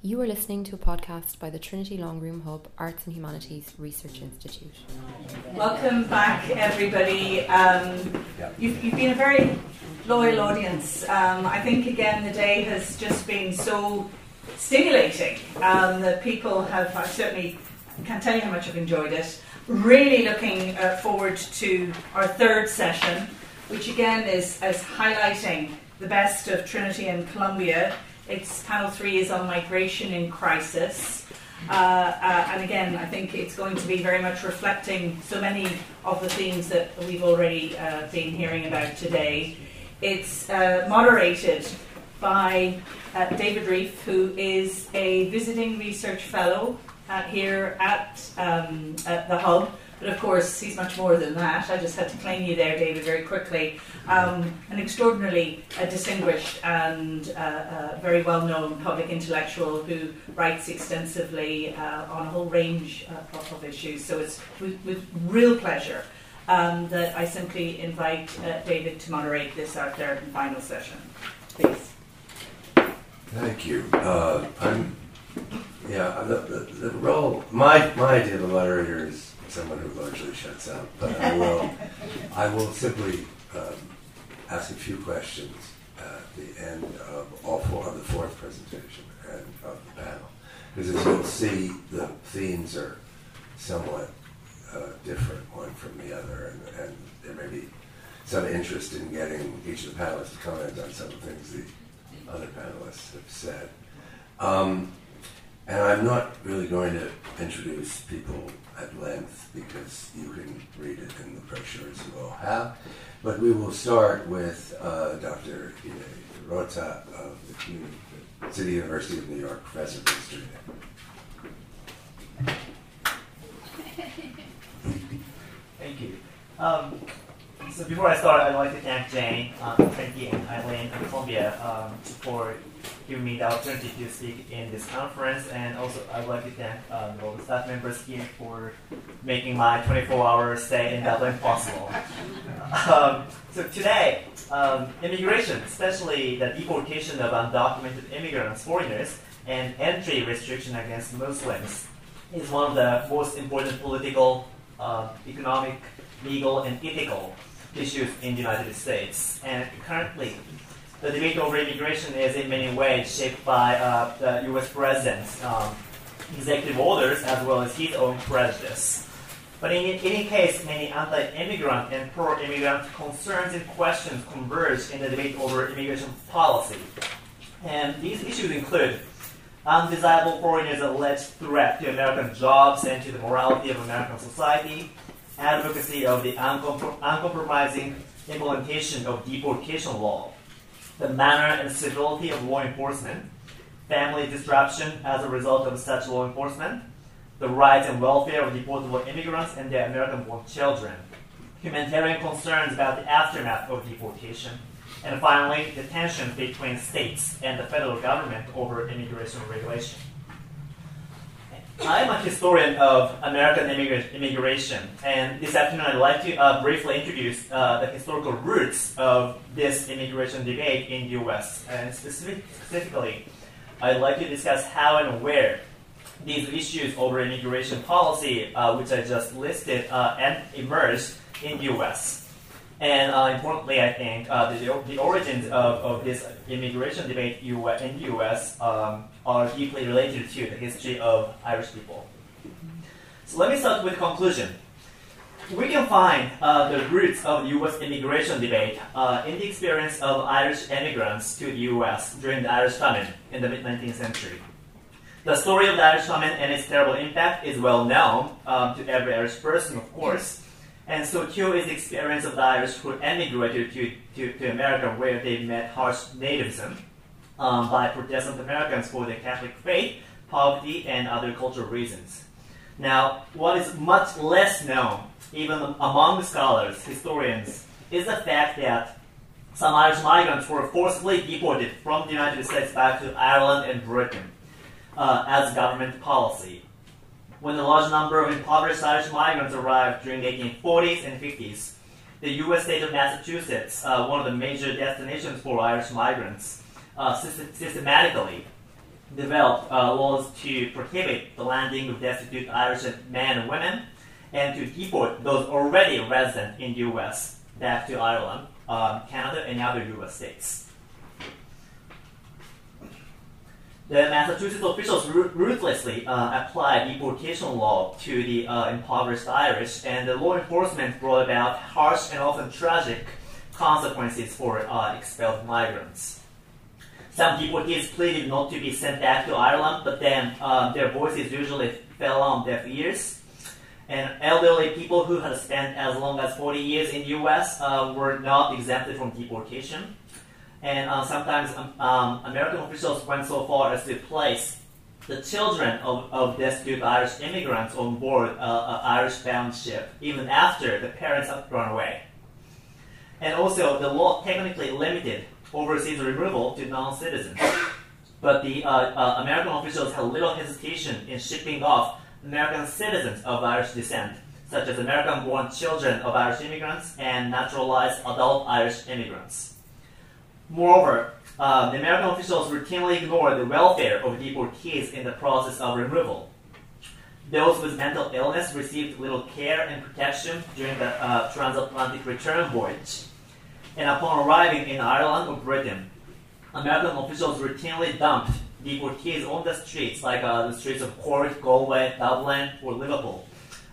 You are listening to a podcast by the Trinity Long Room Hub Arts and Humanities Research Institute. Welcome back, everybody. Um, you've, you've been a very loyal audience. Um, I think, again, the day has just been so stimulating um, that people have, I certainly can't tell you how much I've enjoyed it. Really looking uh, forward to our third session, which again is, is highlighting the best of Trinity and Columbia it's panel three is on migration in crisis. Uh, uh, and again, I think it's going to be very much reflecting so many of the themes that we've already uh, been hearing about today. It's uh, moderated by uh, David Rieff, who is a visiting research fellow uh, here at, um, at the Hub but of course, he's much more than that. I just had to claim you there, David, very quickly. Um, an extraordinarily uh, distinguished and uh, uh, very well known public intellectual who writes extensively uh, on a whole range uh, of issues. So it's with, with real pleasure um, that I simply invite uh, David to moderate this, our third and final session. Please. Thank you. I'm, yeah, the, the, the role, my, my idea of a moderator is someone who largely shuts up. But I will, I will simply um, ask a few questions at the end of all four of the fourth presentation and of the panel, because as you'll see, the themes are somewhat uh, different one from the other, and, and, there may be some interest in getting each of the panelists to comment on some of the things the other panelists have said. Um, and I'm not really going to introduce people at length because you can read it in the brochures you all have. But we will start with uh, Dr. Hide Hirota of the City University of New York, professor of history. Thank you. Um, so before I start, I'd like to thank Jane, um, Trinity, and Eileen and Columbia um, for giving me the opportunity to speak in this conference. And also, I'd like to thank um, all the staff members here for making my 24-hour stay in Dublin possible. Um, so today, um, immigration, especially the deportation of undocumented immigrants, foreigners, and entry restriction against Muslims, is one of the most important political, uh, economic, legal, and ethical issues in the United States. And currently, the debate over immigration is in many ways shaped by uh, the U.S. president's um, executive orders as well as his own prejudice. But in any case, many anti-immigrant and pro-immigrant concerns and questions converge in the debate over immigration policy. And these issues include undesirable foreigners' alleged threat to American jobs and to the morality of American society, advocacy of the uncomprom- uncompromising implementation of deportation law, the manner and severity of law enforcement, family disruption as a result of such law enforcement, the rights and welfare of deportable immigrants and their American born children, humanitarian concerns about the aftermath of deportation, and finally, the tension between states and the federal government over immigration regulation. I'm a historian of American immigration, and this afternoon I'd like to uh, briefly introduce uh, the historical roots of this immigration debate in the U.S. And specific, specifically, I'd like to discuss how and where these issues over immigration policy, uh, which I just listed, uh, and emerged in the U.S. And uh, importantly, I think uh, the, the origins of, of this immigration debate in the U.S. Um, are deeply related to the history of Irish people. So let me start with conclusion. We can find uh, the roots of the U.S. immigration debate uh, in the experience of Irish immigrants to the U.S. during the Irish famine in the mid 19th century. The story of the Irish famine and its terrible impact is well known um, to every Irish person, of course. And so too is the experience of the Irish who emigrated to, to, to America where they met harsh nativism um, by Protestant Americans for their Catholic faith, poverty, and other cultural reasons. Now, what is much less known, even among scholars, historians, is the fact that some Irish migrants were forcibly deported from the United States back to Ireland and Britain uh, as government policy when a large number of impoverished Irish migrants arrived during the 1840s and 50s. The U.S. state of Massachusetts, uh, one of the major destinations for Irish migrants, uh, systematically developed uh, laws to prohibit the landing of destitute Irish men and women and to deport those already resident in the U.S. back to Ireland, um, Canada, and other U.S. states. The Massachusetts officials ruthlessly uh, applied deportation law to the uh, impoverished Irish, and the law enforcement brought about harsh and often tragic consequences for uh, expelled migrants. Some deportees pleaded not to be sent back to Ireland, but then um, their voices usually fell on deaf ears. And elderly people who had spent as long as 40 years in the US uh, were not exempted from deportation. And uh, sometimes um, um, American officials went so far as to place the children of, of destitute Irish immigrants on board uh, an Irish bound ship, even after the parents had run away. And also, the law technically limited overseas removal to non-citizens. But the uh, uh, American officials had little hesitation in shipping off American citizens of Irish descent, such as American-born children of Irish immigrants and naturalized adult Irish immigrants. Moreover, uh, the American officials routinely ignored the welfare of deportees in the process of removal. Those with mental illness received little care and protection during the uh, transatlantic return voyage and upon arriving in Ireland or Britain, American officials routinely dumped deportees on the streets, like uh, the streets of Cork, Galway, Dublin, or Liverpool,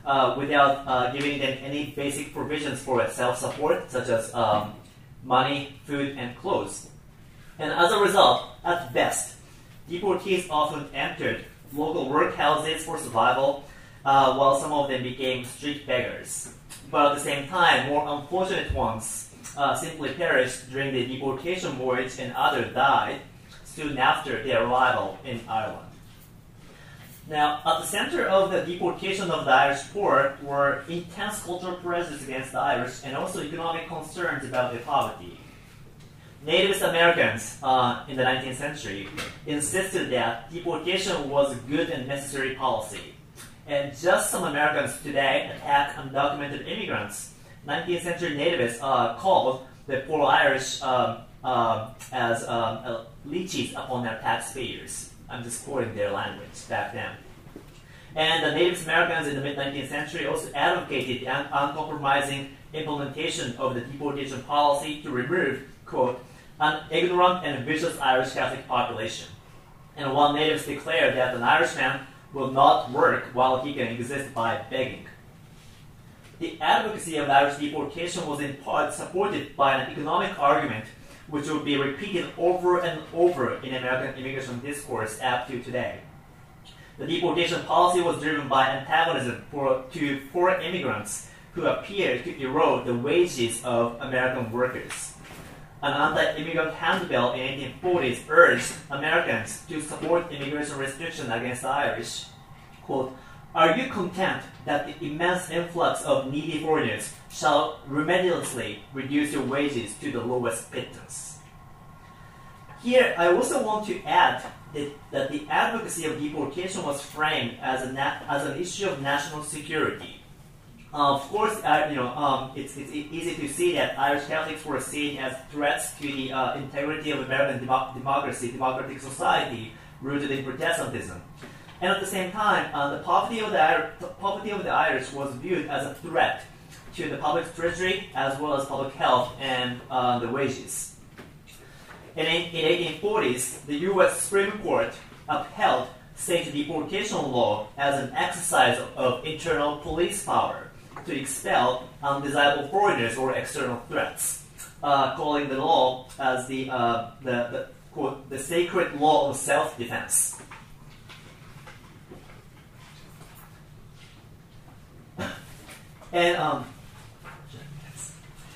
uh, without uh, giving them any basic provisions for self-support, such as um, money, food, and clothes. And as a result, at best, deportees often entered local workhouses for survival, uh, while some of them became street beggars. But at the same time, more unfortunate ones uh, simply perished during the deportation voyage and others died soon after their arrival in Ireland. Now, at the center of the deportation of the Irish poor were intense cultural prejudice against the Irish and also economic concerns about their poverty. Native Americans uh, in the 19th century insisted that deportation was a good and necessary policy. And just some Americans today attack undocumented immigrants 19th century natives uh, called the poor Irish um, uh, as um, uh, leeches upon their taxpayers. I'm just quoting their language back then. And the Native Americans in the mid 19th century also advocated the uncompromising implementation of the deportation policy to remove, quote, an ignorant and vicious Irish Catholic population. And one natives declared that an Irishman will not work while he can exist by begging. The advocacy of Irish deportation was in part supported by an economic argument which would be repeated over and over in American immigration discourse up to today. The deportation policy was driven by antagonism for, to foreign immigrants who appeared to erode the wages of American workers. An anti-immigrant handbill in the 1840s urged Americans to support immigration restriction against the Irish. Quote, are you content that the immense influx of needy foreigners shall remedilessly reduce your wages to the lowest pittance? Here, I also want to add that, that the advocacy of deportation was framed as, a as an issue of national security. Uh, of course, uh, you know, um, it's, it's easy to see that Irish Catholics were seen as threats to the uh, integrity of American democracy, democratic society rooted in Protestantism. And at the same time, uh, the poverty of the, poverty of the Irish was viewed as a threat to the public treasury as well as public health and uh, the wages. And in, in 1840s, the U.S. Supreme Court upheld state deportation law as an exercise of internal police power to expel undesirable foreigners or external threats, uh, calling the law as the, uh, the, the, quote, the sacred law of self-defense. And um,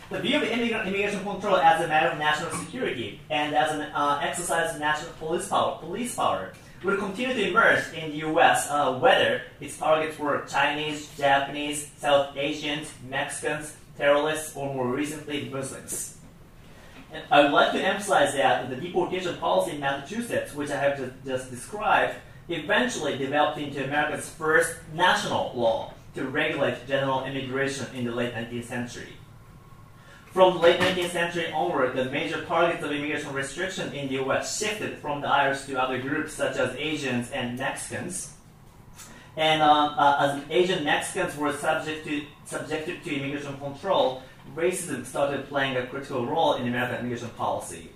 the view of immigration control as a matter of national security and as an uh, exercise of national police power, police power will continue to emerge in the U.S. Uh, whether its targets were Chinese, Japanese, South Asians, Mexicans, terrorists, or more recently Muslims. And I would like to emphasize that the deportation policy in Massachusetts, which I have just described, eventually developed into America's first national law to regulate general immigration in the late 19th century. From late 19th century onward, the major targets of immigration restriction in the U.S. shifted from the Irish to other groups such as Asians and Mexicans. And uh, uh, as Asian Mexicans were subject to, subjected to immigration control, racism started playing a critical role in American immigration policy.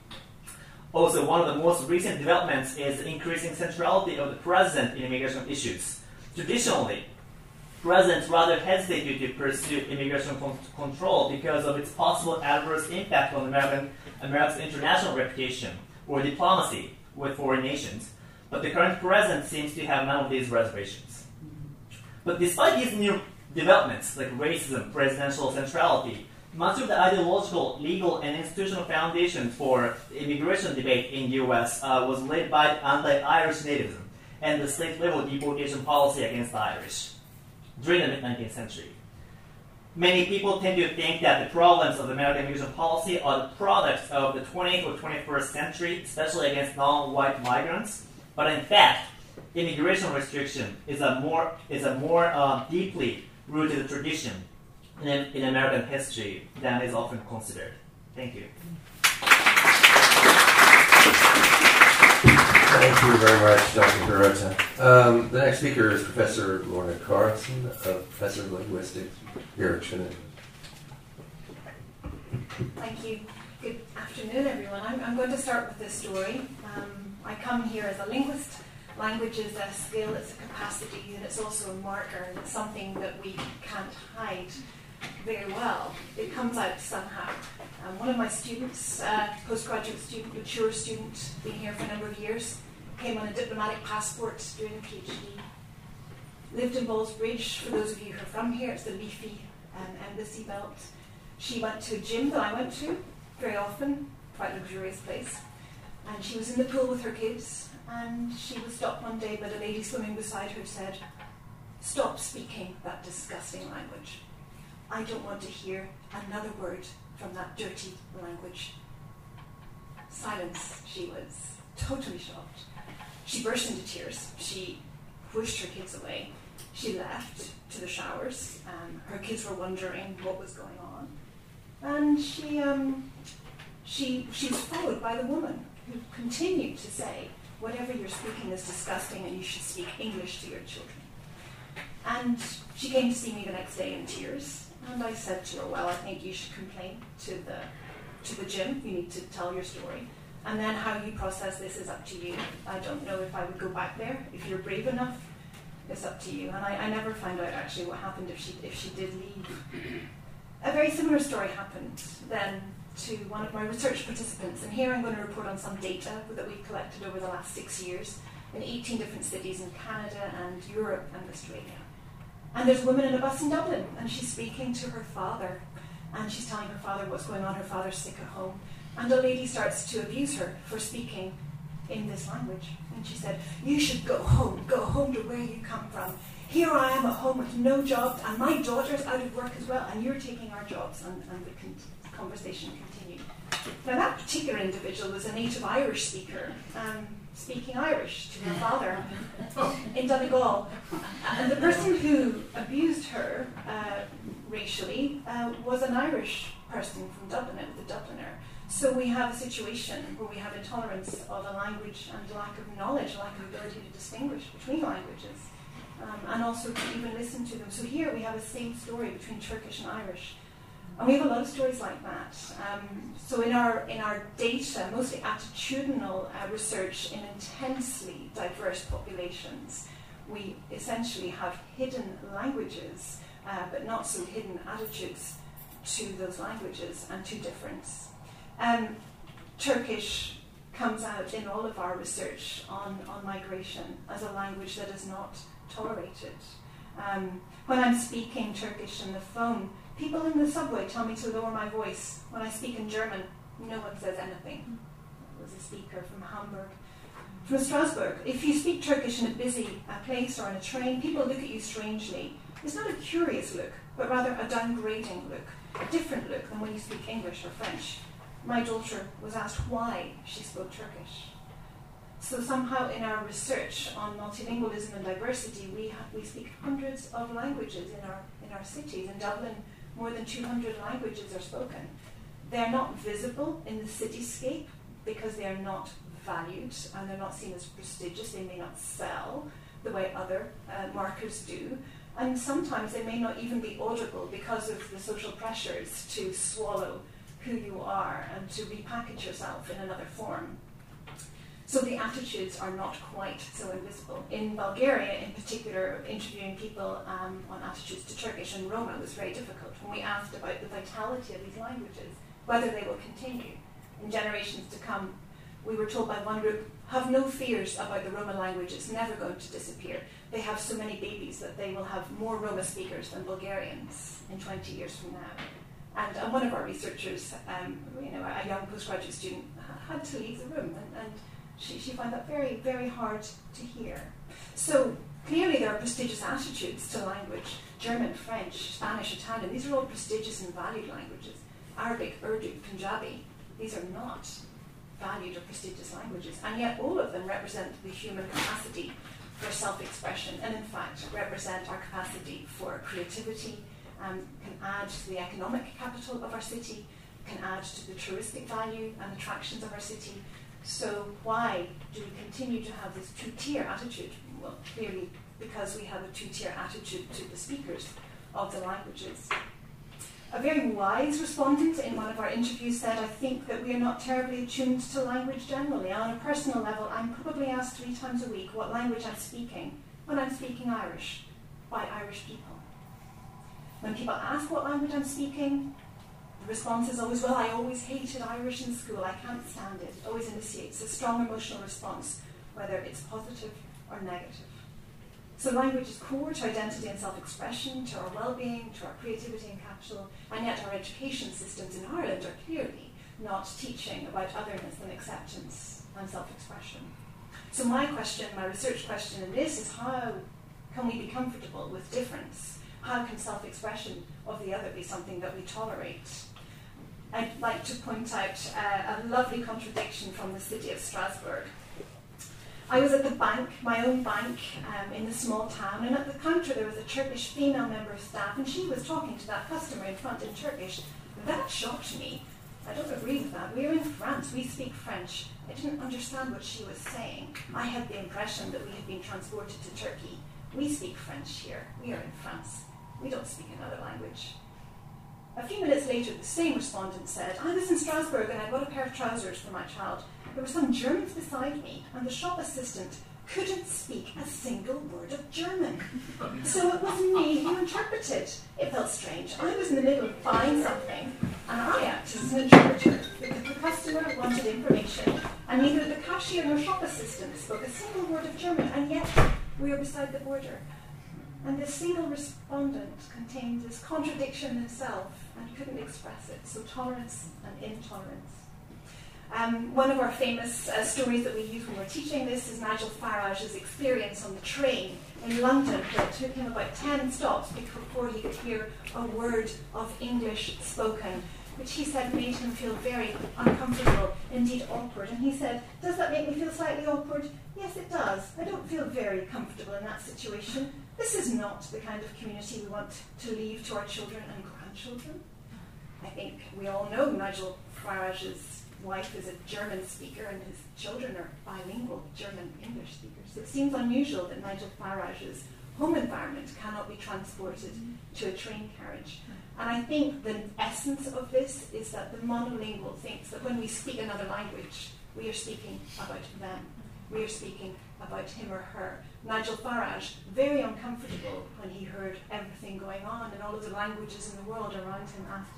Also, one of the most recent developments is the increasing centrality of the president in immigration issues. Traditionally, presidents rather hesitated to pursue immigration con- control because of its possible adverse impact on American, America's international reputation or diplomacy with foreign nations. But the current president seems to have none of these reservations. But despite these new developments, like racism, presidential centrality, much of the ideological, legal, and institutional foundation for the immigration debate in the U.S. Uh, was laid by anti-Irish nativism and the state-level deportation policy against the Irish during the mid-19th century. Many people tend to think that the problems of American immigration policy are the products of the 20th or 21st century, especially against non-white migrants. But in fact, immigration restriction is a more is a more uh, deeply rooted tradition in, in American history than is often considered. Thank you. Thank you very much, Dr. Hirota. Um, the next speaker is Professor Lorna Carson, a professor of linguistics here at Trinity. Thank you. Good afternoon, everyone. I'm, I'm going to start with this story. Um, I come here as a linguist. Language is a skill, it's a capacity, and it's also a marker, and it's something that we can't hide very well. It comes out somehow. Um, one of my students, uh, postgraduate student, mature student, been here for a number of years, came on a diplomatic passport doing a PhD. Lived in Ballsbridge, for those of you who are from here, it's the leafy um, embassy belt. She went to a gym that I went to very often, quite a luxurious place. And she was in the pool with her kids, and she was stopped one day by the lady swimming beside her said, Stop speaking that disgusting language. I don't want to hear another word from that dirty language. Silence, she was totally shocked. She burst into tears. She pushed her kids away. She left to the showers. Um, her kids were wondering what was going on. And she, um, she, she was followed by the woman who continued to say, whatever you're speaking is disgusting and you should speak English to your children. And she came to see me the next day in tears. And I said to her, well, I think you should complain to the, to the gym. You need to tell your story. And then how you process this is up to you. I don't know if I would go back there. If you're brave enough, it's up to you. And I, I never found out actually what happened if she, if she did leave. A very similar story happened then to one of my research participants. And here I'm going to report on some data that we've collected over the last six years in 18 different cities in Canada and Europe and Australia. And there's a woman in a bus in Dublin, and she's speaking to her father, and she's telling her father what's going on. Her father's sick at home. And the lady starts to abuse her for speaking in this language. And she said, You should go home, go home to where you come from. Here I am at home with no job, and my daughter's out of work as well, and you're taking our jobs. And, and the con- conversation continued. Now, that particular individual was a native Irish speaker. Um, speaking Irish to her father in Donegal. And the person who abused her uh, racially uh, was an Irish person from Dublin, it was a Dubliner. So we have a situation where we have intolerance of a language and lack of knowledge, lack of ability to distinguish between languages, um, and also to even listen to them. So here we have the same story between Turkish and Irish. And we have a lot of stories like that. Um, so in our in our data, mostly attitudinal uh, research in intensely diverse populations, we essentially have hidden languages, uh, but not so hidden attitudes to those languages and to difference. Um, Turkish comes out in all of our research on, on migration as a language that is not tolerated. Um, when I'm speaking Turkish on the phone, People in the subway tell me to lower my voice. When I speak in German, no one says anything. It was a speaker from Hamburg. From Strasbourg, if you speak Turkish in a busy place or on a train, people look at you strangely. It's not a curious look, but rather a downgrading look, a different look than when you speak English or French. My daughter was asked why she spoke Turkish. So somehow in our research on multilingualism and diversity, we, ha- we speak hundreds of languages in our, in our cities. In Dublin, more than 200 languages are spoken. they're not visible in the cityscape because they are not valued and they're not seen as prestigious. They may not sell the way other uh, markers do. And sometimes they may not even be audible because of the social pressures to swallow who you are and to repackage yourself in another form. So the attitudes are not quite so invisible. In Bulgaria, in particular, interviewing people um, on attitudes to Turkish and Roma was very difficult. When we asked about the vitality of these languages, whether they will continue in generations to come, we were told by one group, have no fears about the Roma language, it's never going to disappear. They have so many babies that they will have more Roma speakers than Bulgarians in 20 years from now. And, and one of our researchers, um, you know, a young postgraduate student, had to leave the room, and, and she, she found that very, very hard to hear. So clearly there are prestigious attitudes to language. German, French, Spanish, Italian, these are all prestigious and valued languages. Arabic, Urdu, Punjabi, these are not valued or prestigious languages, and yet all of them represent the human capacity for self-expression, and in fact represent our capacity for creativity, um, can add to the economic capital of our city, can add to the touristic value and attractions of our city. So why do we continue to have this two-tier attitude? Well, clearly because we have a two-tier attitude to the speakers of the languages. A very wise respondent in one of our interviews said, I think that we are not terribly attuned to language generally. On a personal level, I'm probably asked three times a week what language I'm speaking when I'm speaking Irish by Irish people. When people ask what language I'm speaking, the response is always, well, I always hated Irish in school, I can't stand it. It always initiates a strong emotional response, whether it's positive or negative. So language is core to identity and self-expression, to our well-being, to our creativity and capital, and yet our education systems in Ireland are clearly not teaching about otherness and acceptance and self-expression. So my question, my research question in this is how can we be comfortable with difference? How can self-expression of the other be something that we tolerate? I'd like to point out uh, a lovely contradiction from the city of Strasbourg. I was at the bank, my own bank, um, in the small town, and at the counter there was a Turkish female member of staff, and she was talking to that customer in front in Turkish. That shocked me. I don't agree with that. We're in France, we speak French. I didn't understand what she was saying. I had the impression that we had been transported to Turkey. We speak French here. We are in France. We don't speak another language. A few minutes later, the same respondent said, I was in Strasbourg and I got a pair of trousers for my child. There were some Germans beside me, and the shop assistant couldn't speak a single word of German. So it was me who interpreted. It felt strange. I was in the middle of buying something, and I acted as an interpreter because the customer wanted information, and neither the cashier nor shop assistant spoke a single word of German, and yet we are beside the border. And this single respondent contained this contradiction itself and couldn't express it. So tolerance and intolerance. Um, one of our famous uh, stories that we use when we're teaching this is Nigel Farage's experience on the train in London, where it took him about 10 stops before he could hear a word of English spoken, which he said made him feel very uncomfortable, indeed awkward. And he said, Does that make me feel slightly awkward? Yes, it does. I don't feel very comfortable in that situation. This is not the kind of community we want to leave to our children and grandchildren. I think we all know Nigel Farage's wife is a German speaker and his children are bilingual German English speakers. It seems unusual that Nigel Farage's home environment cannot be transported to a train carriage. And I think the essence of this is that the monolingual thinks that when we speak another language, we are speaking about them. We are speaking about him or her. Nigel Farage, very uncomfortable when he heard everything going on and all of the languages in the world around him, asked,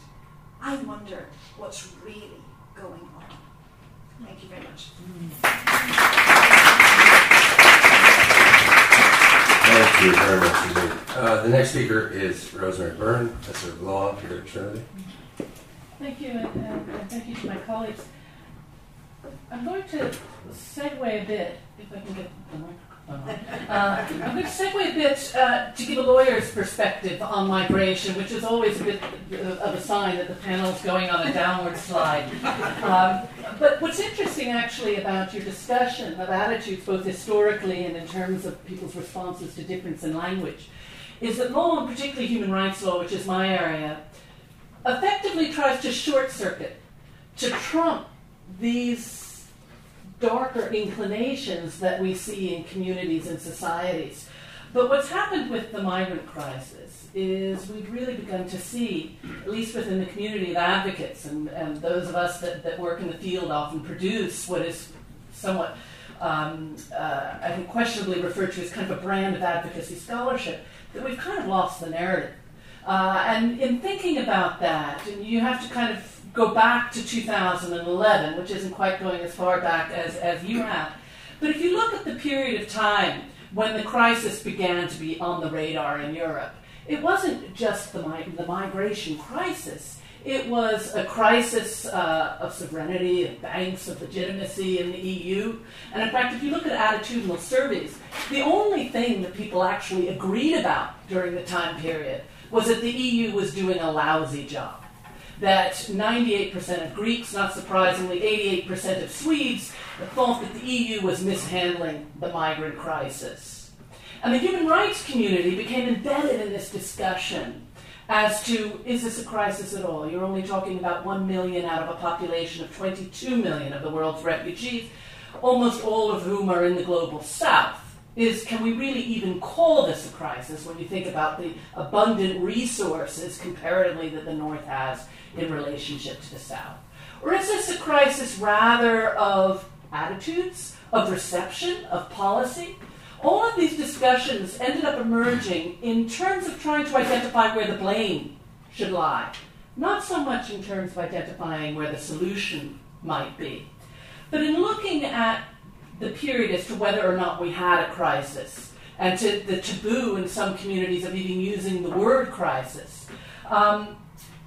I wonder what's really going on. Thank you very much. Thank you very much indeed. Uh, the next speaker is Rosemary Byrne, Professor of Law here at Trinity. Thank you, and, and, and thank you to my colleagues. I'm going to segue a bit, if I can get the microphone. Uh, I'm going to segue a bit uh, to give a lawyer's perspective on migration, which is always a bit of a sign that the panel is going on a downward slide. Um, but what's interesting actually about your discussion of attitudes, both historically and in terms of people's responses to difference in language, is that law, and particularly human rights law, which is my area, effectively tries to short circuit to trump these darker inclinations that we see in communities and societies. But what's happened with the migrant crisis is we've really begun to see, at least within the community of advocates and, and those of us that, that work in the field often produce what is somewhat, um, uh, I think, questionably referred to as kind of a brand of advocacy scholarship, that we've kind of lost the narrative. Uh, and in thinking about that, and you have to kind of go back to 2011, which isn't quite going as far back as, as you have. But if you look at the period of time when the crisis began to be on the radar in Europe, it wasn't just the, the migration crisis. It was a crisis uh, of sovereignty, of banks, of legitimacy in the EU. And in fact, if you look at attitudinal surveys, the only thing that people actually agreed about during the time period was that the EU was doing a lousy job that 98% of Greeks, not surprisingly, 88% of Swedes, thought that the EU was mishandling the migrant crisis. And the human rights community became embedded in this discussion as to is this a crisis at all? You're only talking about 1 million out of a population of 22 million of the world's refugees, almost all of whom are in the global south is can we really even call this a crisis when you think about the abundant resources comparatively that the North has in relationship to the South? Or is this a crisis rather of attitudes, of reception, of policy? All of these discussions ended up emerging in terms of trying to identify where the blame should lie, not so much in terms of identifying where the solution might be. But in looking at the period as to whether or not we had a crisis, and to the taboo in some communities of even using the word crisis, um,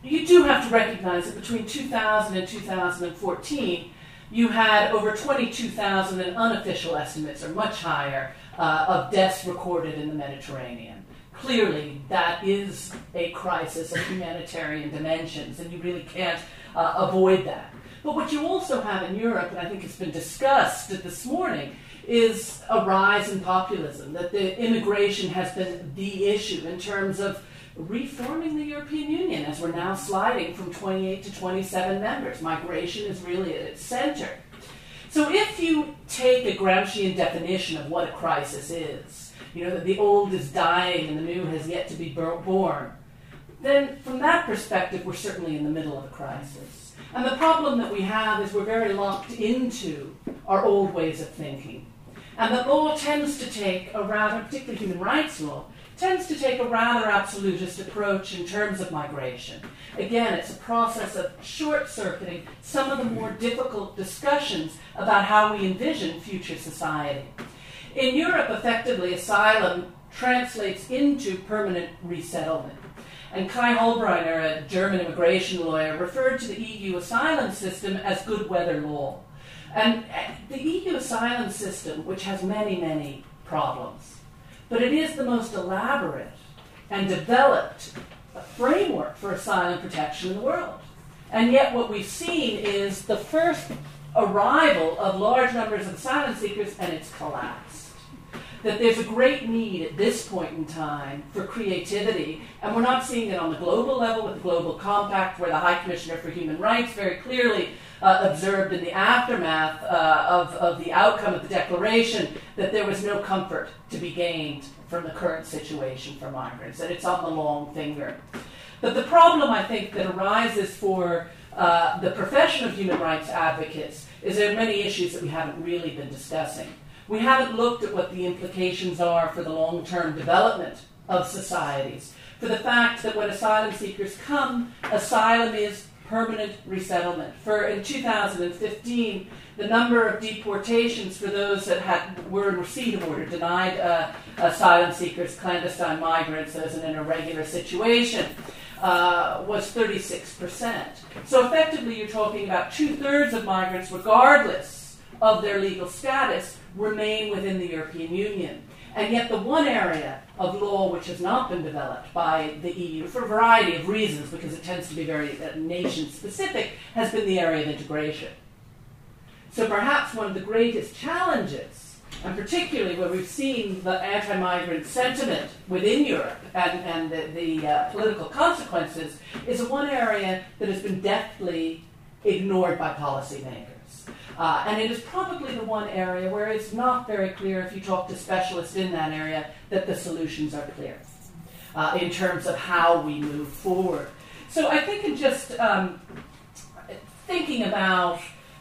you do have to recognize that between 2000 and 2014, you had over 22,000, and unofficial estimates are much higher, uh, of deaths recorded in the Mediterranean. Clearly, that is a crisis of humanitarian dimensions, and you really can't uh, avoid that. But what you also have in Europe, and I think it's been discussed this morning, is a rise in populism, that the immigration has been the issue in terms of reforming the European Union as we're now sliding from 28 to 27 members. Migration is really at its center. So if you take a Gramscian definition of what a crisis is, you know, that the old is dying and the new has yet to be born, then from that perspective, we're certainly in the middle of a crisis. And the problem that we have is we're very locked into our old ways of thinking. And the law tends to take a rather, particularly human rights law, tends to take a rather absolutist approach in terms of migration. Again, it's a process of short circuiting some of the more difficult discussions about how we envision future society. In Europe, effectively, asylum translates into permanent resettlement. And Kay Hailbronner, a German immigration lawyer, referred to the EU asylum system as good weather law. And uh, the EU asylum system, which has many, many problems, but it is the most elaborate and developed framework for asylum protection in the world. And yet, what we've seen is the first arrival of large numbers of asylum seekers, and it's collapsed. That there's a great need at this point in time for creativity, and we're not seeing it on the global level with the Global Compact, where the High Commissioner for Human Rights very clearly uh, observed in the aftermath uh, of, of the outcome of the declaration that there was no comfort to be gained from the current situation for migrants, that it's on the long finger. But the problem, I think, that arises for uh, the profession of human rights advocates is there are many issues that we haven't really been discussing. We haven't looked at what the implications are for the long term development of societies, for the fact that when asylum seekers come, asylum is permanent resettlement. For in 2015, the number of deportations for those that had were in receipt of order, denied uh, asylum seekers, clandestine migrants, those in an irregular situation, uh, was 36%. So effectively, you're talking about two thirds of migrants, regardless of their legal status, remain within the European Union. And yet, the one area of law which has not been developed by the EU for a variety of reasons, because it tends to be very uh, nation specific, has been the area of integration. So, perhaps one of the greatest challenges, and particularly where we've seen the anti migrant sentiment within Europe and, and the, the uh, political consequences, is one area that has been deftly ignored by policymakers. Uh, and it is probably the one area where it's not very clear, if you talk to specialists in that area, that the solutions are clear uh, in terms of how we move forward. So I think in just um, thinking about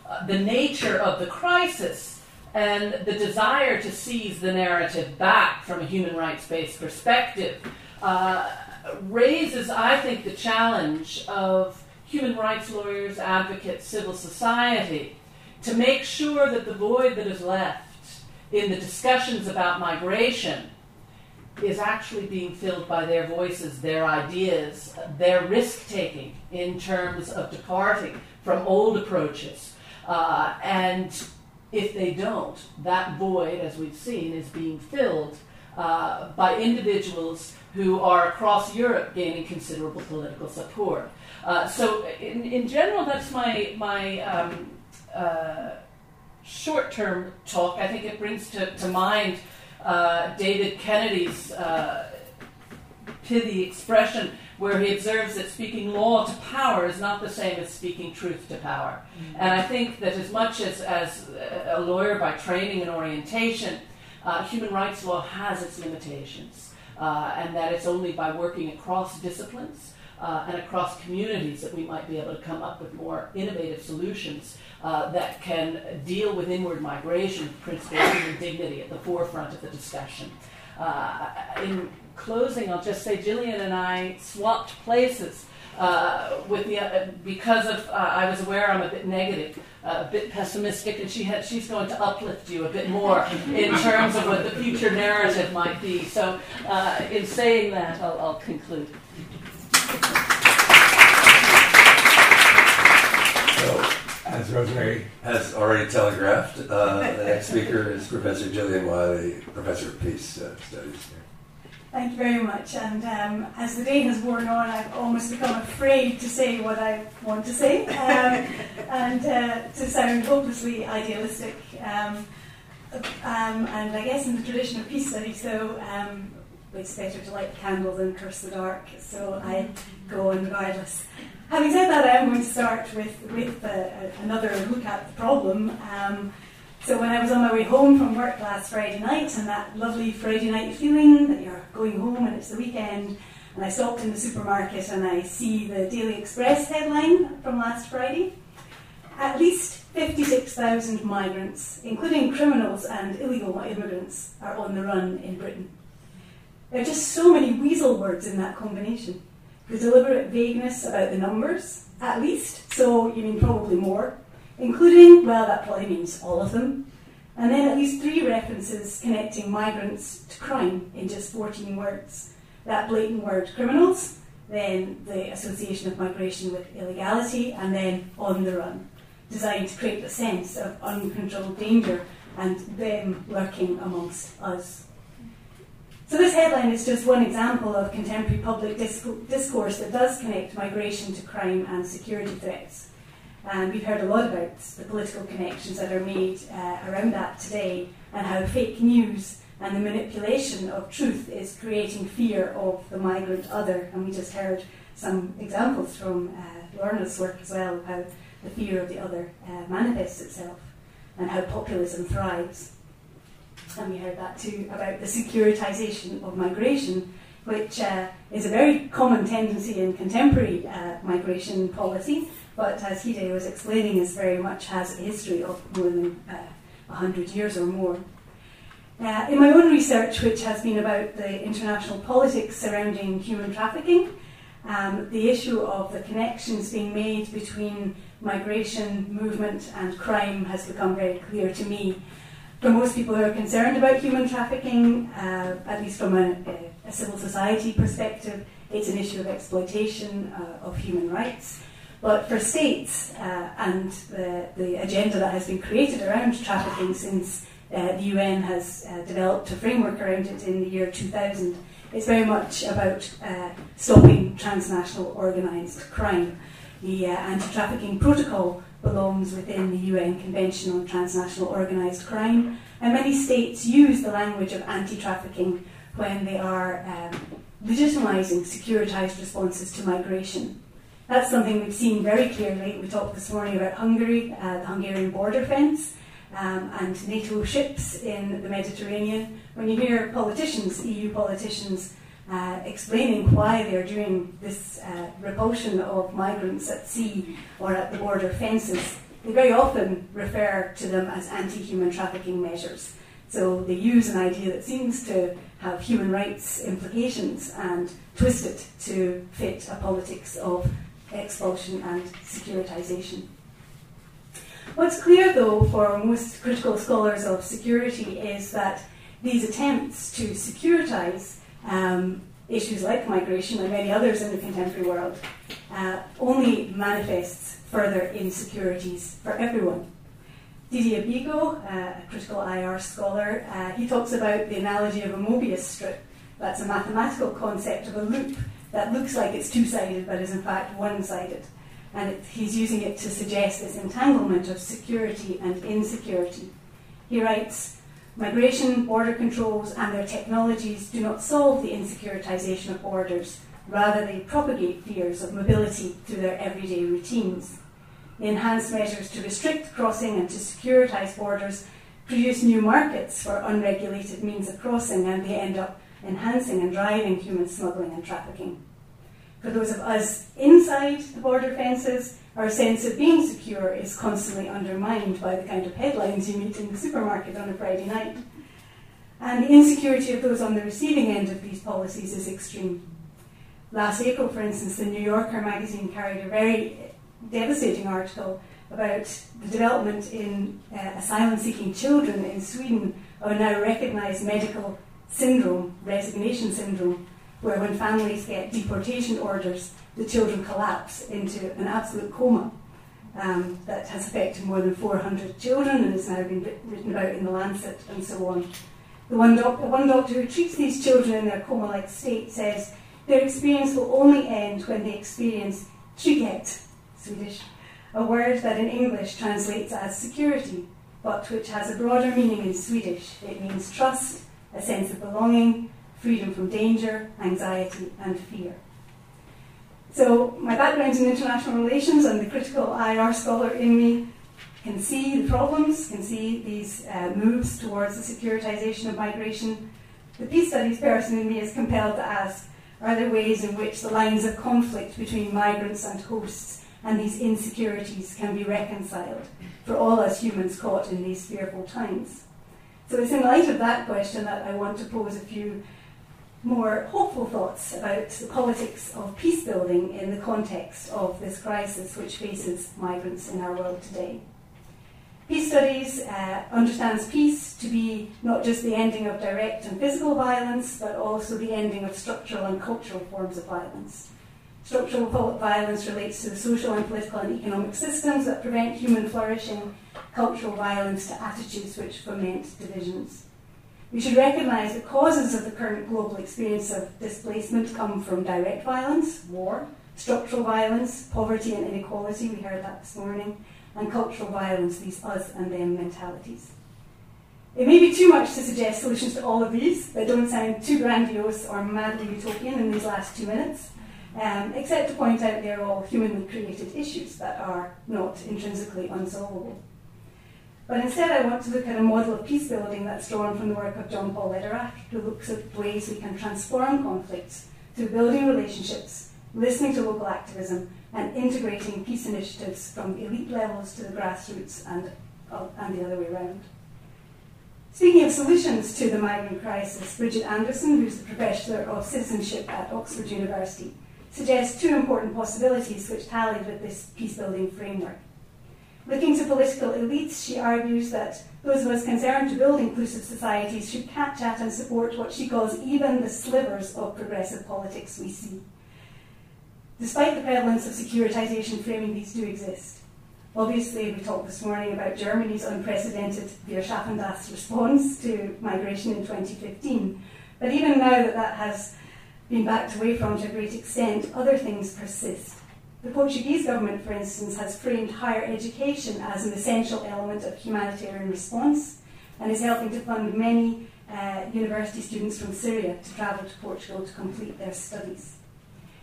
uh, the nature of the crisis and the desire to seize the narrative back from a human rights based perspective uh, raises, I think, the challenge of human rights lawyers, advocates, civil society to make sure that the void that is left in the discussions about migration is actually being filled by their voices, their ideas, their risk taking in terms of departing from old approaches. Uh, and if they don't, that void, as we've seen, is being filled uh, by individuals who are across Europe gaining considerable political support. Uh, so, in, in general, that's my, my um, uh, short term talk, I think it brings to, to mind uh, David Kennedy's uh, pithy expression where he observes that speaking law to power is not the same as speaking truth to power. Mm-hmm. And I think that as much as, as a lawyer by training and orientation, uh, human rights law has its limitations, uh, and that it's only by working across disciplines uh, and across communities that we might be able to come up with more innovative solutions uh, that can deal with inward migration, principles of dignity at the forefront of the discussion. Uh, in closing, I'll just say Gillian and I swapped places. Uh, with the uh, because of uh, I was aware I'm a bit negative, uh, a bit pessimistic, and she had, she's going to uplift you a bit more in terms of what the future narrative might be. So, uh, in saying that, I'll, I'll conclude. So, as Rosemary has already telegraphed, uh, the next speaker is Professor Gillian Wylie, Professor of Peace uh, Studies. Thank you very much. And um, as the day has worn on, I've almost become afraid to say what I want to say um, and uh, to sound hopelessly idealistic. Um, um, and I guess in the tradition of peace studies, so it's better to light the candle than curse the dark. So I go on regardless. Having said that, I am going to start with, with uh, another look at the problem. Um, so when I was on my way home from work last Friday night, and that lovely Friday night feeling that you're going home and it's the weekend, and I stopped in the supermarket and I see the Daily Express headline from last Friday. At least 56,000 migrants, including criminals and illegal immigrants, are on the run in Britain. There are just so many weasel words in that combination. The deliberate vagueness about the numbers, at least, so you mean probably more, including, well, that probably means all of them, and then at least three references connecting migrants to crime in just 14 words. That blatant word criminals, then the association of migration with illegality, and then on the run, designed to create a sense of uncontrolled danger and them lurking amongst us. So this headline is just one example of contemporary public discourse that does connect migration to crime and security threats. And we've heard a lot about the political connections that are made uh, around that today and how fake news and the manipulation of truth is creating fear of the migrant other. And we just heard some examples from uh, Lorna's work as well how the fear of the other uh, manifests itself and how populism thrives and we heard that too about the securitization of migration, which uh, is a very common tendency in contemporary uh, migration policy, but as Hide was explaining, is very much has a history of more than uh, 100 years or more. Uh, in my own research, which has been about the international politics surrounding human trafficking, um, the issue of the connections being made between migration, movement, and crime has become very clear to me for most people who are concerned about human trafficking, uh, at least from a, a, civil society perspective, it's an issue of exploitation uh, of human rights. But for states uh, and the, the, agenda that has been created around trafficking since uh, the UN has uh, developed a framework around it in the year 2000, it's very much about uh, stopping transnational organised crime. The anti trafficking protocol belongs within the UN Convention on Transnational Organised Crime, and many states use the language of anti trafficking when they are um, legitimising securitised responses to migration. That's something we've seen very clearly. We talked this morning about Hungary, uh, the Hungarian border fence, um, and NATO ships in the Mediterranean. When you hear politicians, EU politicians, uh, explaining why they're doing this uh, repulsion of migrants at sea or at the border fences, they very often refer to them as anti human trafficking measures. So they use an idea that seems to have human rights implications and twist it to fit a politics of expulsion and securitization. What's clear, though, for most critical scholars of security is that these attempts to securitize um, issues like migration and many others in the contemporary world uh, only manifests further insecurities for everyone. Didier Bigo, uh, a critical IR scholar, uh, he talks about the analogy of a Mobius strip. That's a mathematical concept of a loop that looks like it's two sided but is in fact one sided. And it, he's using it to suggest this entanglement of security and insecurity. He writes Migration, border controls, and their technologies do not solve the insecuritization of borders, rather, they propagate fears of mobility through their everyday routines. The enhanced measures to restrict crossing and to securitize borders produce new markets for unregulated means of crossing, and they end up enhancing and driving human smuggling and trafficking. For those of us inside the border fences, our sense of being secure is constantly undermined by the kind of headlines you meet in the supermarket on a Friday night. And the insecurity of those on the receiving end of these policies is extreme. Last April, for instance, the New Yorker magazine carried a very devastating article about the development in uh, asylum seeking children in Sweden of a now recognised medical syndrome, resignation syndrome, where when families get deportation orders, the children collapse into an absolute coma. Um, that has affected more than 400 children and has now been written about in the Lancet and so on. The one, doc- one doctor who treats these children in their coma like state says their experience will only end when they experience trygghet, Swedish, a word that in English translates as security, but which has a broader meaning in Swedish. It means trust, a sense of belonging, freedom from danger, anxiety, and fear. So, my background in international relations and the critical IR scholar in me can see the problems, can see these uh, moves towards the securitization of migration. The peace studies person in me is compelled to ask are there ways in which the lines of conflict between migrants and hosts and these insecurities can be reconciled for all us humans caught in these fearful times? So it's in light of that question that I want to pose a few more hopeful thoughts about the politics of peace building in the context of this crisis which faces migrants in our world today. Peace Studies uh, understands peace to be not just the ending of direct and physical violence, but also the ending of structural and cultural forms of violence. Structural violence relates to the social and political and economic systems that prevent human flourishing, cultural violence to attitudes which foment divisions. We should recognise the causes of the current global experience of displacement come from direct violence, war, structural violence, poverty and inequality, we heard that this morning, and cultural violence, these us and them mentalities. It may be too much to suggest solutions to all of these that don't sound too grandiose or madly utopian in these last two minutes, um, except to point out they're all humanly created issues that are not intrinsically unsolvable. But instead, I want to look at a model of peace building that's drawn from the work of John Paul Lederach, who looks at ways we can transform conflicts through building relationships, listening to local activism, and integrating peace initiatives from elite levels to the grassroots and, uh, and the other way around. Speaking of solutions to the migrant crisis, Bridget Anderson, who's the Professor of Citizenship at Oxford University, suggests two important possibilities which tally with this peace building framework. Looking to political elites, she argues that those of us concerned to build inclusive societies should catch at and support what she calls even the slivers of progressive politics we see. Despite the prevalence of securitization framing, these do exist. Obviously, we talked this morning about Germany's unprecedented Wir schaffen das response to migration in 2015. But even now that that has been backed away from to a great extent, other things persist. The Portuguese government, for instance, has framed higher education as an essential element of humanitarian response and is helping to fund many uh, university students from Syria to travel to Portugal to complete their studies.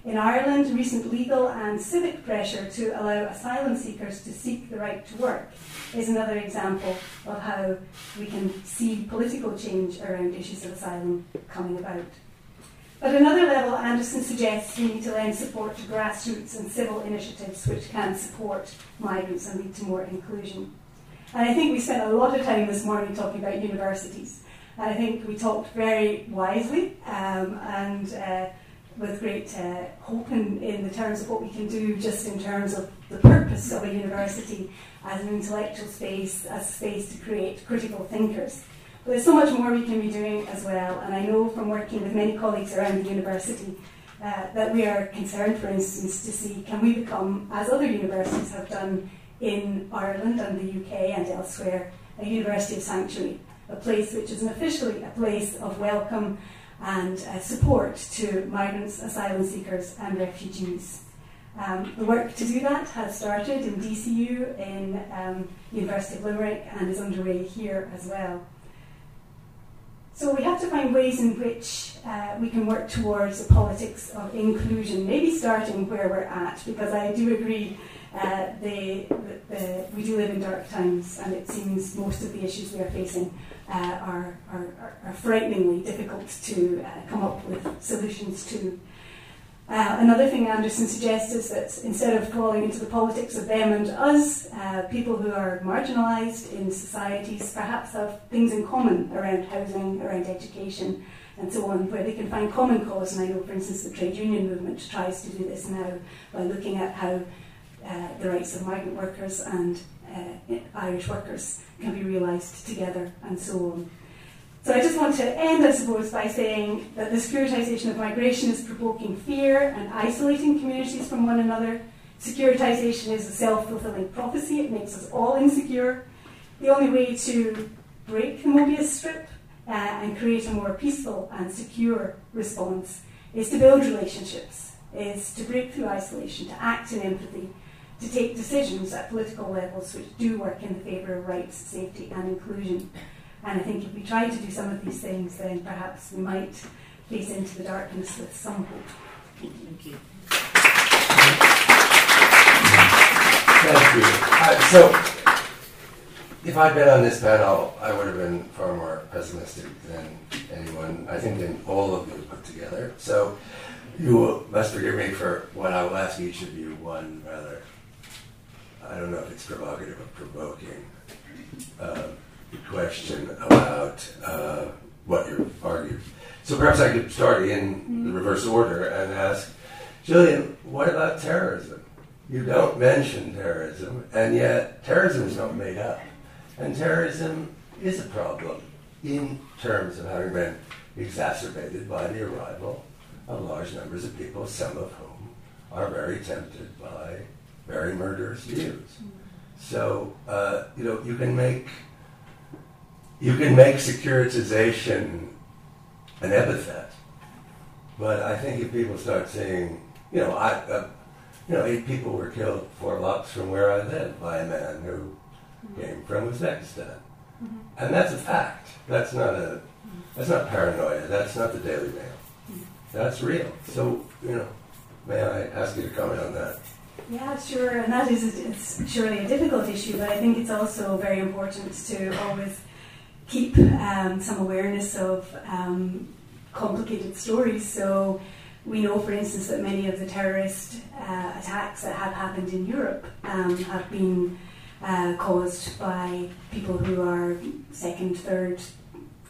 In Ireland, recent legal and civic pressure to allow asylum seekers to seek the right to work is another example of how we can see political change around issues of asylum coming about. At another level, Anderson suggests we need to lend support to grassroots and civil initiatives which can support migrants and lead to more inclusion. And I think we spent a lot of time this morning talking about universities. And I think we talked very wisely um, and uh, with great uh, hope in, in the terms of what we can do just in terms of the purpose of a university as an intellectual space, as a space to create critical thinkers. There's so much more we can be doing as well, and I know from working with many colleagues around the university uh, that we are concerned, for instance, to see can we become, as other universities have done in Ireland and the UK and elsewhere, a university of sanctuary, a place which is officially a place of welcome and uh, support to migrants, asylum seekers, and refugees. Um, the work to do that has started in DCU, in um, University of Limerick, and is underway here as well. So we have to find ways in which uh, we can work towards the politics of inclusion, maybe starting where we're at, because I do agree uh, the, the, the, we do live in dark times, and it seems most of the issues we are facing uh, are, are, are, frighteningly difficult to uh, come up with solutions to. Uh, another thing Anderson suggests is that instead of falling into the politics of them and us, uh, people who are marginalised in societies perhaps have things in common around housing, around education, and so on, where they can find common cause. And I know, for instance, the trade union movement tries to do this now by looking at how uh, the rights of migrant workers and uh, Irish workers can be realised together, and so on. So I just want to end, I suppose, by saying that the securitisation of migration is provoking fear and isolating communities from one another. Securitisation is a self fulfilling prophecy, it makes us all insecure. The only way to break the Mobius strip uh, and create a more peaceful and secure response is to build relationships, is to break through isolation, to act in empathy, to take decisions at political levels which do work in the favour of rights, safety, and inclusion. And I think if we try to do some of these things, then perhaps we might face into the darkness with some hope. Thank you. Thank you. Uh, so, if I'd been on this panel, I would have been far more pessimistic than anyone, I think, than all of you put together. So, you must forgive me for what I will ask each of you one rather, I don't know if it's provocative or provoking. Uh, question about uh, what you argued. So perhaps I could start in the reverse order and ask, Gillian, what about terrorism? You don't mention terrorism, and yet terrorism is not made up. And terrorism is a problem in terms of having been exacerbated by the arrival of large numbers of people, some of whom are very tempted by very murderous views. So, uh, you know, you can make you can make securitization an epithet, but I think if people start saying, you know, I, uh, you know, eight people were killed four blocks from where I live by a man who mm-hmm. came from Uzbekistan, mm-hmm. and that's a fact. That's not a, that's not paranoia. That's not the Daily Mail. Mm-hmm. That's real. So, you know, may I ask you to comment on that? Yeah, sure, and that is a, surely a difficult issue, but I think it's also very important to always keep um, some awareness of um, complicated stories. So we know, for instance, that many of the terrorist uh, attacks that have happened in Europe um, have been uh, caused by people who are second, third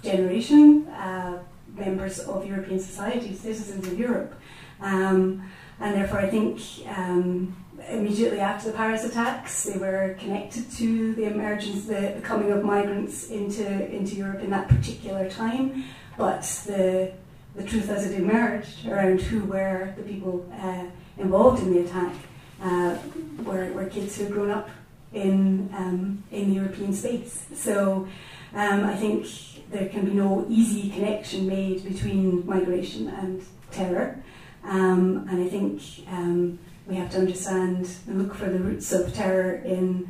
generation uh, members of European society, citizens of Europe. Um, and therefore, I think um, immediately after the Paris attacks. They were connected to the emergence, the, the coming of migrants into, into Europe in that particular time. But the, the truth as it emerged around who were the people uh, involved in the attack uh, were, were kids who had grown up in, um, in the European space. So um, I think there can be no easy connection made between migration and terror. Um, and I think um, we have to understand and look for the roots of terror in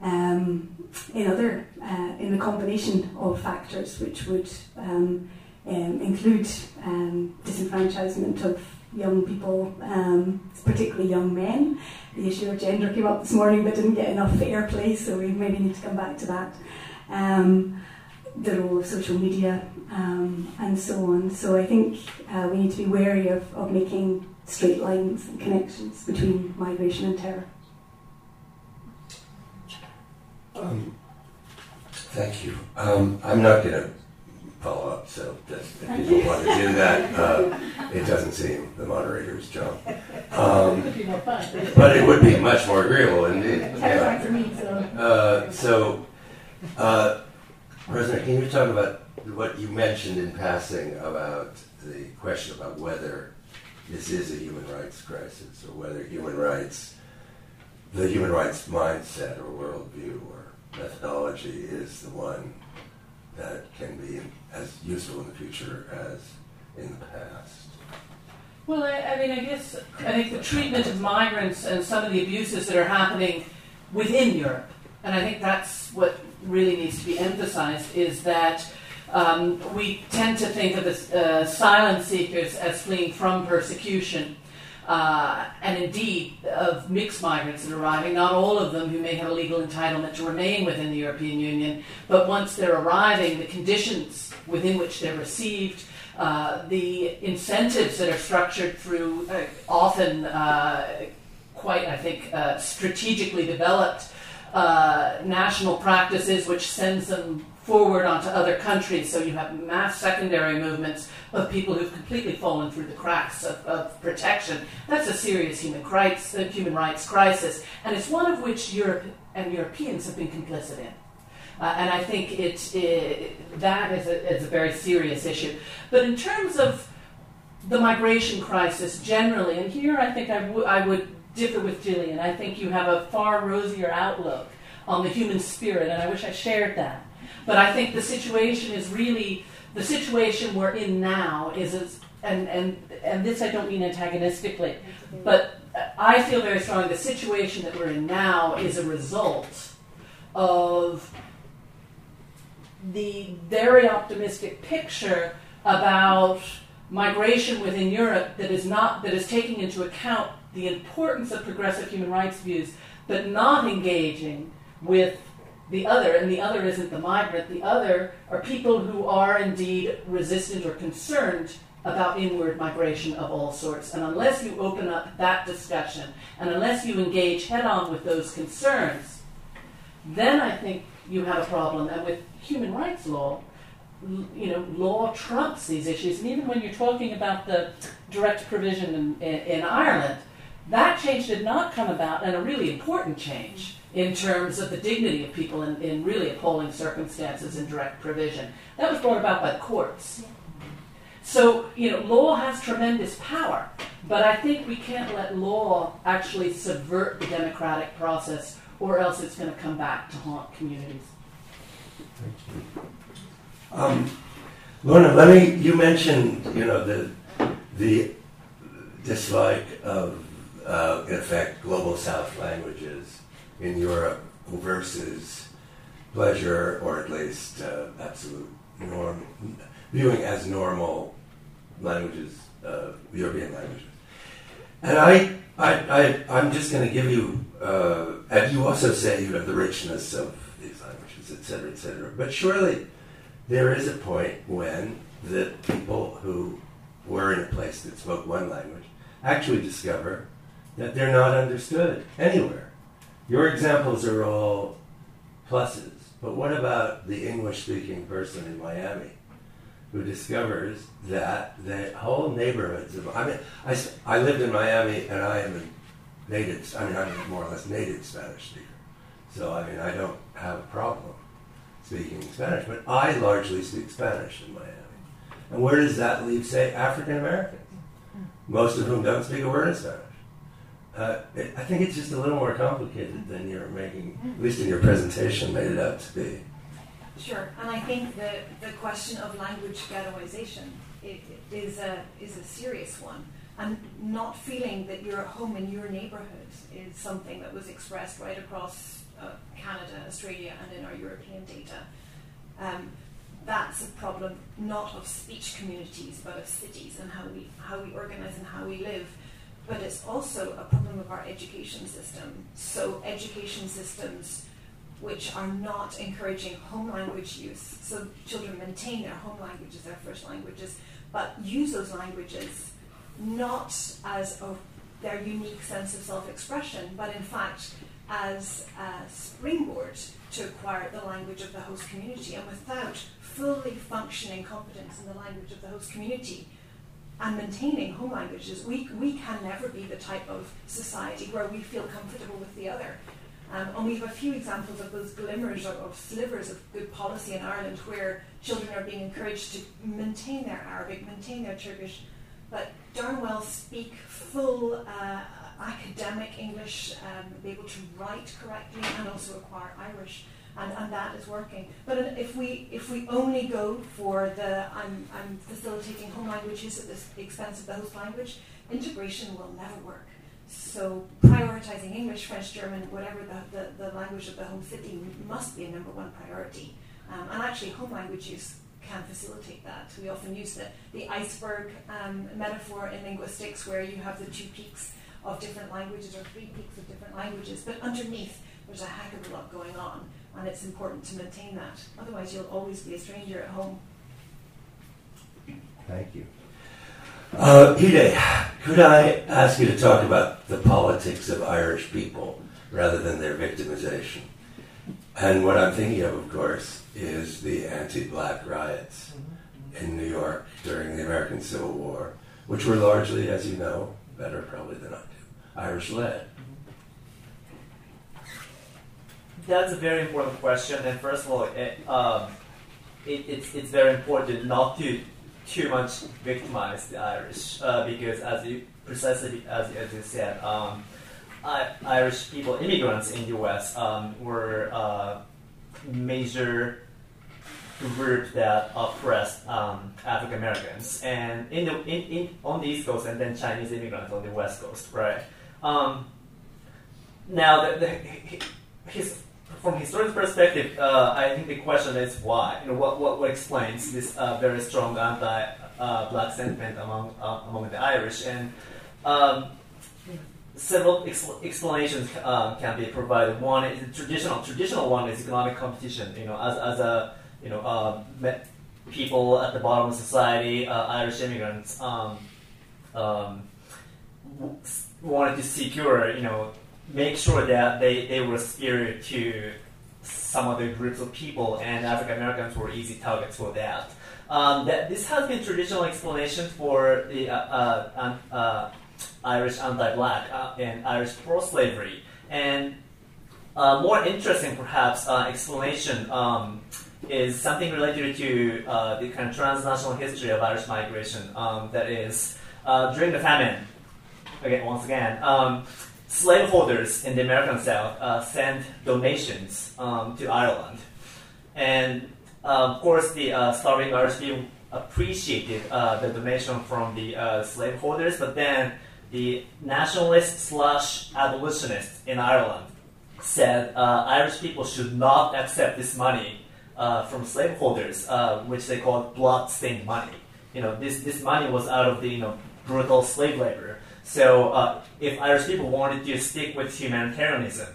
um, in other uh, in the combination of factors which would um, um, include um, disenfranchisement of young people, um, particularly young men. The issue of gender came up this morning but didn't get enough airplay, so we maybe need to come back to that. The role of social media um, and so on. So I think uh, we need to be wary of, of making straight lines and connections between migration and terror. Um, thank you. Um, I'm not going to follow up, so if people want to do that, uh, it doesn't seem the moderator's job. Um, but it would be much more agreeable indeed. Yeah. so. Uh, so, uh, President, can you talk about what you mentioned in passing about the question about whether this is a human rights crisis or whether human rights, the human rights mindset or worldview or methodology is the one that can be as useful in the future as in the past? Well, I, I, mean, I guess I think the treatment of migrants and some of the abuses that are happening within Europe, and I think that's what really needs to be emphasized, is that um, we tend to think of as, uh, asylum seekers as fleeing from persecution. Uh, and indeed, of mixed migrants that are arriving, not all of them who may have a legal entitlement to remain within the European Union, but once they're arriving, the conditions within which they're received, uh, the incentives that are structured through uh, often uh, quite, I think, uh, strategically developed national practices, which sends them forward onto other countries. So you have mass secondary movements of people who've completely fallen through the cracks of, of protection. That's a serious human rights, uh, human rights crisis, and it's one of which Europe and Europeans have been complicit in. Uh, and I think it, it, that is a, is a very serious issue. But in terms of the migration crisis generally, and here I think I, w- I would differ with Gillian. I think you have a far rosier outlook on the human spirit, and I wish I shared that. But I think the situation is really the situation we're in now is, is and, and, and this I don't mean antagonistically, but I feel very strongly the situation that we're in now is a result of the very optimistic picture about migration within Europe that is not that is taking into account the importance of progressive human rights views, but not engaging with the other, and the other isn't the migrant, the other are people who are indeed resistant or concerned about inward migration of all sorts. And unless you open up that discussion, and unless you engage head on with those concerns, then I think you have a problem. And with human rights law, you know, law trumps these issues. And even when you're talking about the direct provision in, in, in Ireland, that change did not come about, and a really important change in terms of the dignity of people in, in really appalling circumstances in direct provision. That was brought about by the courts. So, you know, law has tremendous power, but I think we can't let law actually subvert the democratic process, or else it's going to come back to haunt communities. Um, Lorna, let me. You mentioned, you know, the the dislike of, uh, in effect, global South languages in Europe versus pleasure, or at least uh, absolute norm, viewing as normal languages, uh, European languages. And I, I, I, am just going to give you, uh, and you also say you have the richness of these languages, et cetera, et cetera. But surely there is a point when the people who were in a place that spoke one language actually discover that they're not understood anywhere. Your examples are all pluses, but what about the English speaking person in Miami who discovers that the whole neighborhoods of, I mean, I, I lived in Miami and I am a native, I mean, I'm more or less native Spanish speaker. So, I mean, I don't have a problem speaking Spanish, but I largely speak Spanish in Miami. And where does that leave, say, African Americans, most of whom don't speak a word of Spanish? Uh, it, I think it's just a little more complicated than you're making, at least in your presentation, made it out to be. Sure, and I think the, the question of language ghettoization is a, is a serious one. And not feeling that you're at home in your neighbourhood is something that was expressed right across uh, Canada, Australia, and in our European data. Um, that's a problem not of speech communities but of cities and how we how we organize and how we live. But it's also a problem of our education system. So education systems which are not encouraging home language use. So children maintain their home languages, their first languages, but use those languages not as a, their unique sense of self-expression, but in fact as a springboard to acquire the language of the host community. And without fully functioning competence in the language of the host community and maintaining home languages, we, we can never be the type of society where we feel comfortable with the other. Um, and we have a few examples of those glimmers of slivers of good policy in Ireland where children are being encouraged to maintain their Arabic, maintain their Turkish, but darn well speak full uh, academic English, um, be able to write correctly, and also acquire Irish. And, and that is working. But if we if we only go for the I'm, I'm facilitating home language use at the expense of the host language, integration will never work. So prioritizing English, French, German, whatever the, the, the, language of the home city must be a number one priority. Um, and actually, home language use can facilitate that. We often use the, the iceberg um, metaphor in linguistics where you have the two peaks of different languages or three peaks of different languages, but underneath there's a heck of a lot going on, and it's important to maintain that. Otherwise, you'll always be a stranger at home. Thank you. Uh, could I ask you to talk about the politics of Irish people rather than their victimization? And what I'm thinking of, of course, is the anti black riots in New York during the American Civil War, which were largely, as you know, better probably than I do, Irish led. That's a very important question. And first of all, it, um, it, it's, it's very important not to too much victimize the Irish uh, because, as you precisely as, as you said, um, I, Irish people, immigrants in the U.S., um, were uh, major group that oppressed um, African Americans, and in the in, in on the East Coast, and then Chinese immigrants on the West Coast, right? Um, now, the, the, his, from historical perspective, uh, I think the question is why. You know, what, what, what explains this uh, very strong anti-black uh, sentiment among uh, among the Irish? And um, several explanations uh, can be provided. One is the traditional traditional one is economic competition. You know, as, as a you know uh, people at the bottom of society, Irish immigrants. Um, um, wanted to secure, you know, make sure that they, they were superior to some other groups of people, and African Americans were easy targets for that. Um, that this has been traditional explanation for the uh, uh, uh, Irish anti-black uh, and Irish pro-slavery, and uh, more interesting, perhaps, uh, explanation um, is something related to the kind of transnational history of Irish migration. Um, that is, during the famine, again, once again. Slaveholders in the American South uh, sent donations um, to Ireland. And uh, of course, the uh, starving Irish people appreciated uh, the donation from the uh, slaveholders, but then the nationalists slash abolitionists in Ireland said uh, Irish people should not accept this money from slaveholders, which they called blood-stained money. You know, this, this money was out of the you know brutal slave labor. So uh, if Irish people wanted to stick with humanitarianism,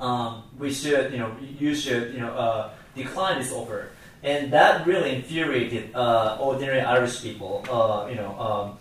um, we should, you know, you should, you know, uh, decline this offer. And that really infuriated uh, ordinary Irish people. Uh, you know, um,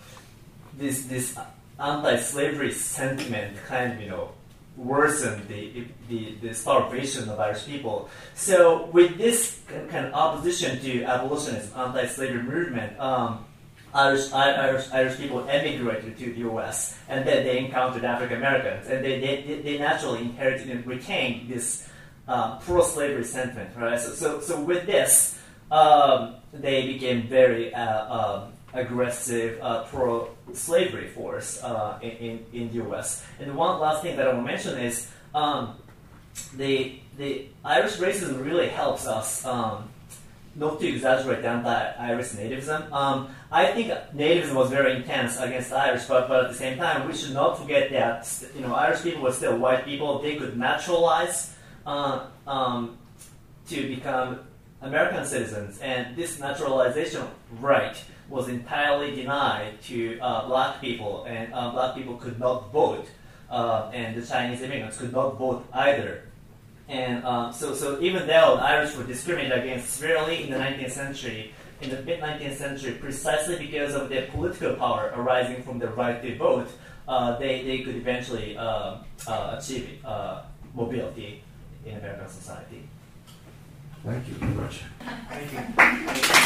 this this anti-slavery sentiment kind of, you know, worsened the, the, the starvation of Irish people. So with this kind of opposition to abolitionist anti-slavery movement, um, Irish, Irish, Irish people emigrated to the U.S. and then they encountered African Americans, and they, they, they naturally inherited and retained this uh, pro-slavery sentiment, right? So, so, so with this, um, they became very uh, um, aggressive uh, pro-slavery force uh, in, in, the U.S. And one last thing that I want to mention is um, the the Irish racism really helps us um, not to exaggerate anti-Irish nativism. Um, I think nativism was very intense against Irish, but, but at the same time, we should not forget that you know Irish people were still white people. They could naturalize uh, um, to become American citizens, and this naturalization right was entirely denied to uh, black people, and uh, black people could not vote, uh, and the Chinese immigrants could not vote either. And um, so, so even though the Irish were discriminated against severely in the 19th century, in the mid 19th century, precisely because of their political power arising from the right to vote, uh, they, they could eventually uh, uh, achieve uh, mobility in American society. Thank you very much. Thank you.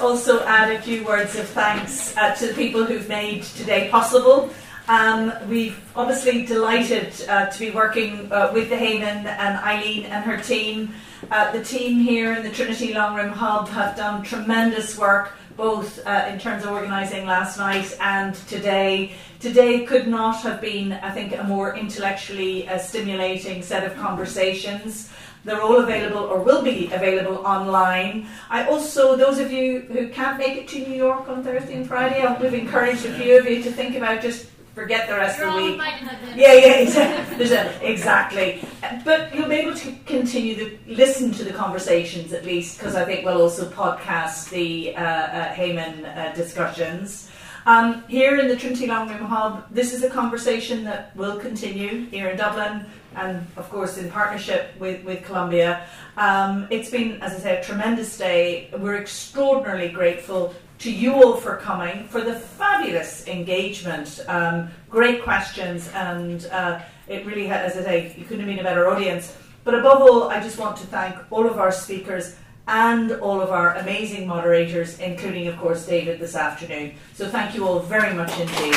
Also add a few words of thanks uh, to the people who've made today possible? Um, we've obviously delighted uh, to be working uh, with the Heyman and Eileen and her team. Uh, the team here in the Trinity Long Room Hub have done tremendous work, both uh, in terms of organising last night and today. Today could not have been, I think, a more intellectually uh, stimulating set of conversations. They're all available or will be available online. I also, those of you who can't make it to New York on Thursday and Friday, we've encouraged a few of you to think about just forget the rest You're of the week. invited at the Yeah, yeah, exactly. A, exactly. But you'll be able to continue to listen to the conversations at least, because I think we'll also podcast the uh, uh, Heyman uh, discussions. Um, here in the Trinity Long Room Hub, this is a conversation that will continue here in Dublin and, of course, in partnership with, with Columbia. Um, it's been, as I say, a tremendous day. We're extraordinarily grateful to you all for coming, for the fabulous engagement, um, great questions, and uh, it really had, as I say, you couldn't have been a better audience. But above all, I just want to thank all of our speakers and all of our amazing moderators, including, of course, David this afternoon. So thank you all very much indeed.